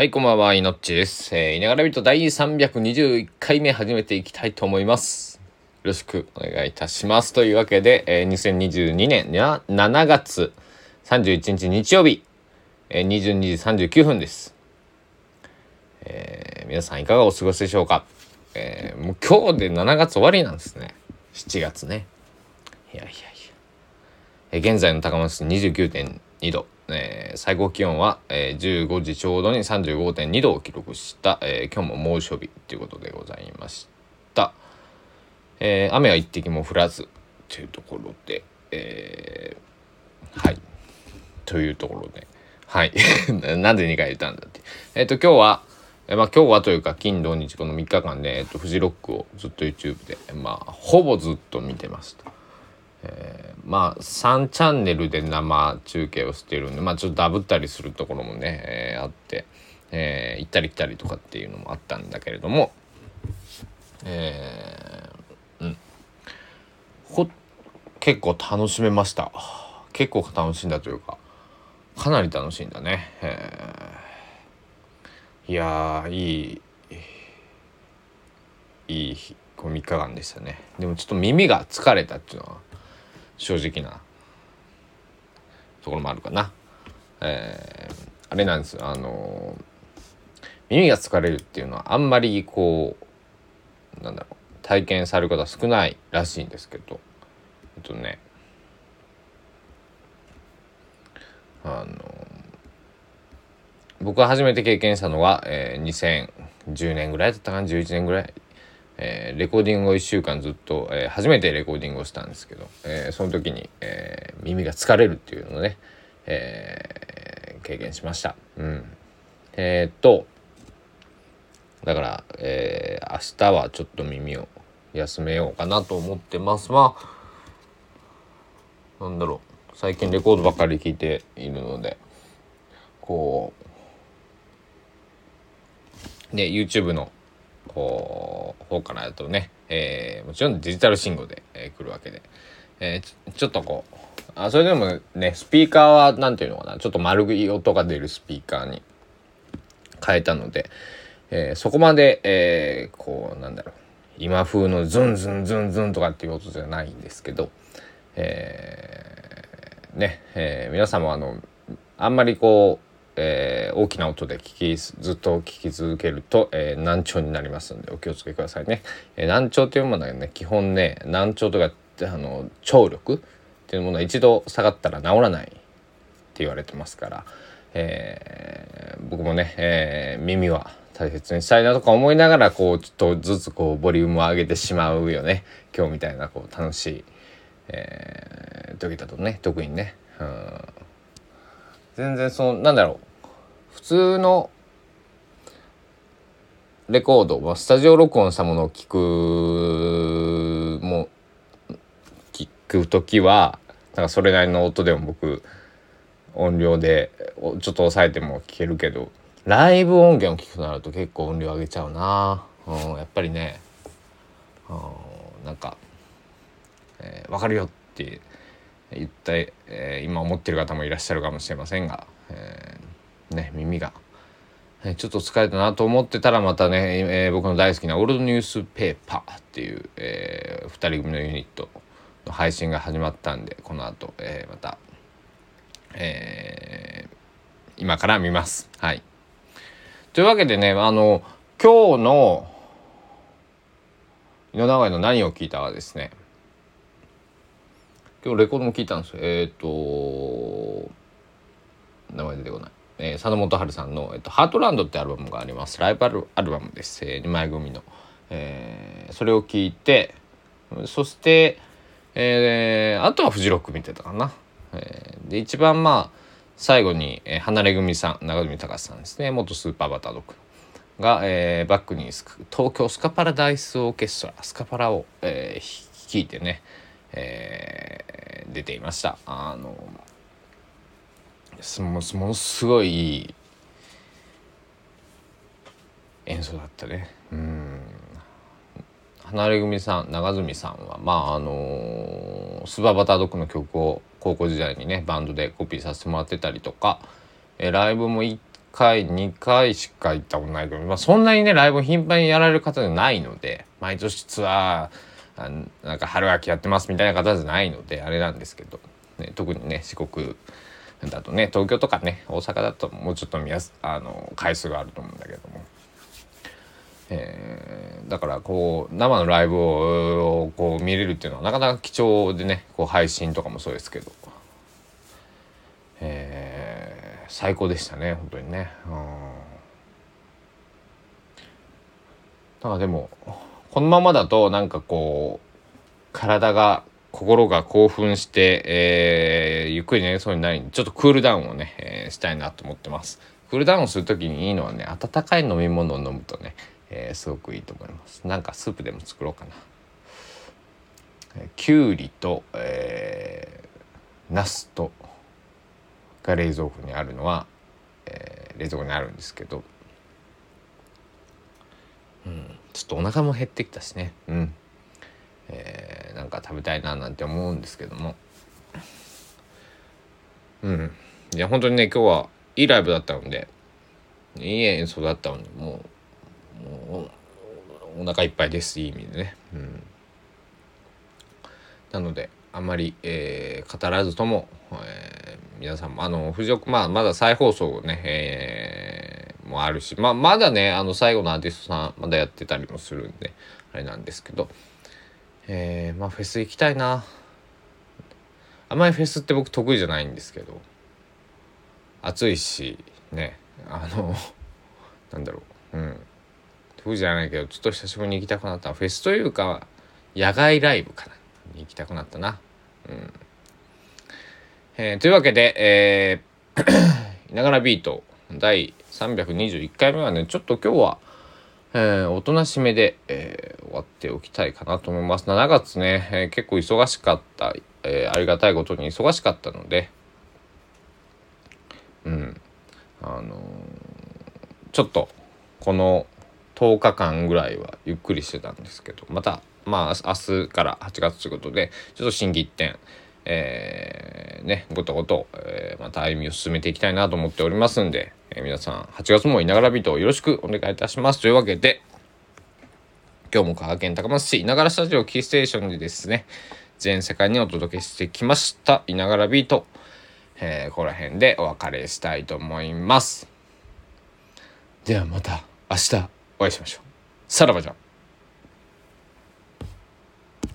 はい、こんばんは、いのっちです。えー、いながらビート第321回目始めていきたいと思います。よろしくお願いいたします。というわけで、えー、2022年や7月31日日曜日、えー、22時39分です。えー、皆さんいかがお過ごしでしょうか？えー、もう今日で7月終わりなんですね。7月ね。いやいやいや。えー現在の高松市29.2度。えー最高気温は、えー15時ちょうどに35.2度を記録した、えー今日も猛暑日ということでございました、えー雨は一滴も降らずというところで、えーはい。というところで。はい。なんで2回言ったんだって。えっ、と今日はまあ今日はというか金土日この3日間で、えー、とフジロックをずっと YouTube でまあほぼずっと見てました。まあ3チャンネルで生中継をしてるんでまあちょっとダブったりするところもね、えーあって、えー行ったり来たりとかっていうのもあったんだけれどもえーうん。ほ結構楽しめました。結構楽しんだというかかなり楽しいんだね、えーいやいいいい日この3日間でしたね。でもちょっと耳が疲れたっていうのは正直なところもあるかな。えーあれなんですよ。あの耳が疲れるっていうのはあんまりこうなんだろう体験される方少ないらしいんですけど。えっとね。あの僕が初めて経験したのは、えー2010年ぐらいだったかな？11年ぐらい、えーレコーディングを1週間ずっと、えー初めてレコーディングをしたんですけど、えーその時に、えー耳が疲れるっていうのをね、えー経験しました。うん、えっとだから、えー明日はちょっと耳を休めようかなと思ってます。まあなんだろう。最近レコードばっかり聴いているのでこうね YouTube のこう方からだとね、えーもちろんデジタル信号で、えー来るわけで、えーちょっとこうあそれでもねスピーカーはなんていうのかなちょっと丸い音が出るスピーカーに変えたので、えーそこまで、えーこうなんだろう今風のズンズンズンズンとかっていう音じゃないんですけど、えーね、えー皆さんもあのあんまりこう、えー大きな音で聞きずっと聞き続けると、えー難聴になりますのでお気をつけくださいね。えー難聴というものはね基本ね難聴とかあの聴力っていうものは一度下がったら治らないって言われてますから、えー僕もね、えー耳は大切にしたいなとか思いながらこうちょっとずつこうボリュームを上げてしまうよね。今日みたいなこう楽しい、えー時だとね特にね、うん、全然そのなんだろう。普通のレコード、まあ、スタジオ録音したものを聞くも聞く時はなんかそれなりの音でも僕音量でちょっと抑えても聞けるけどライブ音源を聞くとなると結構音量上げちゃうな、うん、やっぱりね、うん、なんか、えー、分かるよって言った、えー今思ってる方もいらっしゃるかもしれませんが、えーね耳が。ちょっと疲れたなと思ってたらまたね、えー僕の大好きなオールドニュースペーパーっていう、え2人組のユニットの配信が始まったんでこの後、えーまた、えー今から見ます。はい。というわけでねあの今日の井の長井の何を聞いたかですね今日レコードも聞いたんですよえっ、と名前出てこない、えー、佐野元春さんの、えっと「ハートランド」ってアルバムがあります。ライブアルアルバムです、え2枚組の、えーそれを聞いてそして、えーあとはフジロック見てたかな、えーで一番まあ最後に、えー離れ組さん長住隆さんですね。元スーパーバタードッグが、えーバックにスカ東京スカパラダイスオーケストラスカパラを、えー、弾いてね、えー出ていました。あのもものすごいいい演奏だったね。うん。離れ組さん長住さんはまああのスーパーバタドッグの曲を高校時代にねバンドでコピーさせてもらってたりとか、えライブも1回2回しか行ったことないけど、まあ、そんなにねライブ頻繁にやられる方じゃないので毎年ツアーあなんか春秋やってますみたいな方じゃないのであれなんですけど、ね、特にね四国だとね東京とかね大阪だともうちょっと見やすあの回数があると思うんだけども。えー、だからこう生のライブをこう見れるっていうのはなかなか貴重でねこう配信とかもそうですけど、えー、最高でしたね本当にね。うん、だかでもこのままだとなんかこう体が心が興奮して、えー、ゆっくり寝れそうになりちょっとクールダウンをね、えー、したいなと思ってます。クールダウンする時にいいのはね温かい飲み物を飲むとねえー、すごくいいと思います。なんかスープでも作ろうかな。きゅうりと、えー、ナスとが冷蔵庫にあるのは、えー、冷蔵庫にあるんですけど、うん、ちょっとお腹も減ってきたしね。うん、えー、なんか食べたいななんて思うんですけども。うん。いや本当にね今日はいいライブだったのでいい演奏だったのでもうもうお腹いっぱいですいい意味でね。うん、なのであんまり、えー、語らずとも、えー、皆さんもあの藤岡まあまだ再放送ね、えー、もあるし、まあ、まだねあの最後のアーティストさんまだやってたりもするんであれなんですけど、えー、まあフェス行きたいな。あんまりフェスって僕得意じゃないんですけど。暑いしね。あのなんだろう。うん。得意じゃないけどちょっと久しぶりに行きたくなった。フェスというか野外ライブかな。に行きたくなったな。うん。えー、というわけで、えー、いながらビート第321回目はねちょっと今日は、えー、おとなしめで、えー、終わっておきたいかなと思います。7月ね、えー、結構忙しかった、えー、ありがたいことに忙しかったのでうん。あの、ちょっとこの10日間ぐらいはゆっくりしてたんですけどまたまあ明日から8月ということでちょっと心機一転えー、ねごとごと、えー、また歩みを進めていきたいなと思っておりますんで、えー、皆さん8月もいながらビートをよろしくお願いいたしますというわけで今日も香川県高松市いながらスタジオキーステーションでですね全世界にお届けしてきましたいながらビート、えー、ここら辺でお別れしたいと思いますではまた明日お会いしましょう。さらばじゃん。